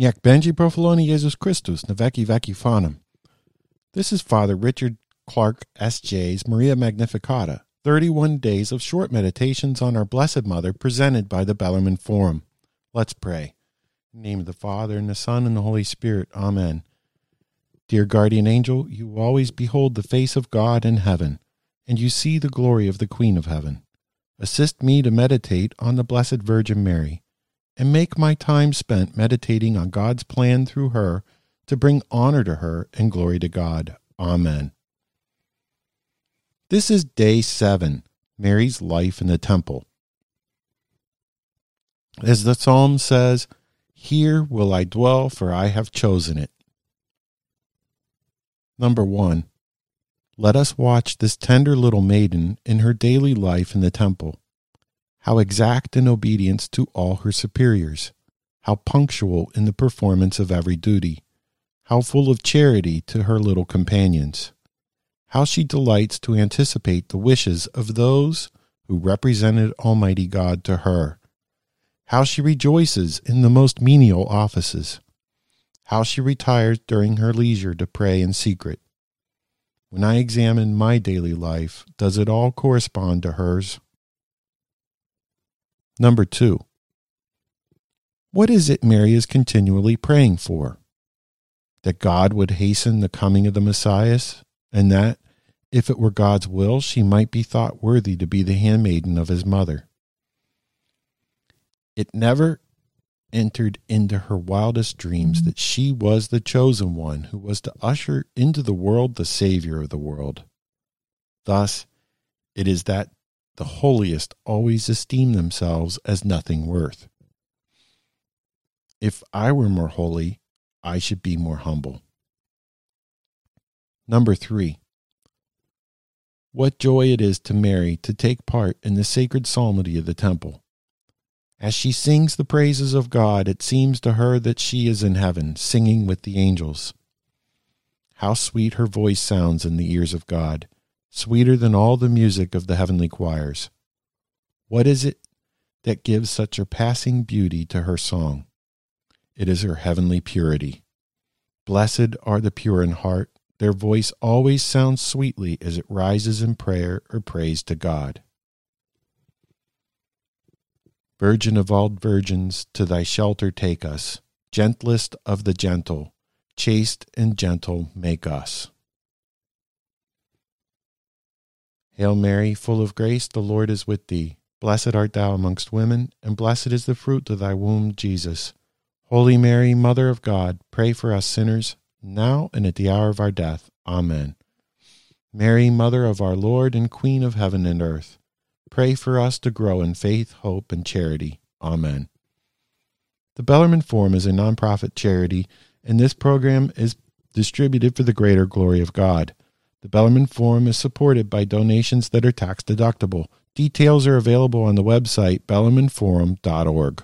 Jak będzie profiloni Jesus Christus na veki veki fanem. This is Father Richard Clarke S.J.'s Maria Magnificata, 31 days of short meditations on our Blessed Mother presented by the Bellarmine Forum. Let's pray. In the name of the Father, and the Son, and the Holy Spirit. Amen. Dear guardian angel, you always behold the face of God in heaven, and you see the glory of the Queen of heaven. Assist me to meditate on the Blessed Virgin Mary, and make my time spent meditating on God's plan through her to bring honor to her and glory to God. Amen. This is day seven Mary's life in the temple. As the psalm says, Here will I dwell, for I have chosen it. Number one, let us watch this tender little maiden in her daily life in the temple. How exact in obedience to all her superiors, how punctual in the performance of every duty, how full of charity to her little companions, how she delights to anticipate the wishes of those who represented Almighty God to her, how she rejoices in the most menial offices, how she retires during her leisure to pray in secret. When I examine my daily life, does it all correspond to hers? Number two, what is it Mary is continually praying for? That God would hasten the coming of the Messiah, and that, if it were God's will, she might be thought worthy to be the handmaiden of his mother. It never entered into her wildest dreams that she was the chosen one who was to usher into the world the Savior of the world. Thus, it is that the holiest always esteem themselves as nothing worth. If I were more holy, I should be more humble. Number three, what joy it is to Mary to take part in the sacred psalmody of the temple. As she sings the praises of God, it seems to her that she is in heaven, singing with the angels. How sweet her voice sounds in the ears of God, sweeter than all the music of the heavenly choirs. What is it that gives such a passing beauty to her song? It is her heavenly purity. Blessed are the pure in heart, their voice always sounds sweetly as it rises in prayer or praise to God. Virgin of all virgins, to thy shelter take us. Gentlest of the gentle, chaste and gentle make us. Hail Mary, full of grace, the Lord is with thee. Blessed art thou amongst women, and blessed is the fruit of thy womb, Jesus. Holy Mary, Mother of God, pray for us sinners, now and at the hour of our death. Amen. Mary, Mother of our Lord and Queen of heaven and earth, Pray for us to grow in faith, hope, and charity. Amen. The Bellarmine Forum is a nonprofit charity, and this program is distributed for the greater glory of God. The Bellarmine Forum is supported by donations that are tax deductible. Details are available on the website bellarmineforum.org.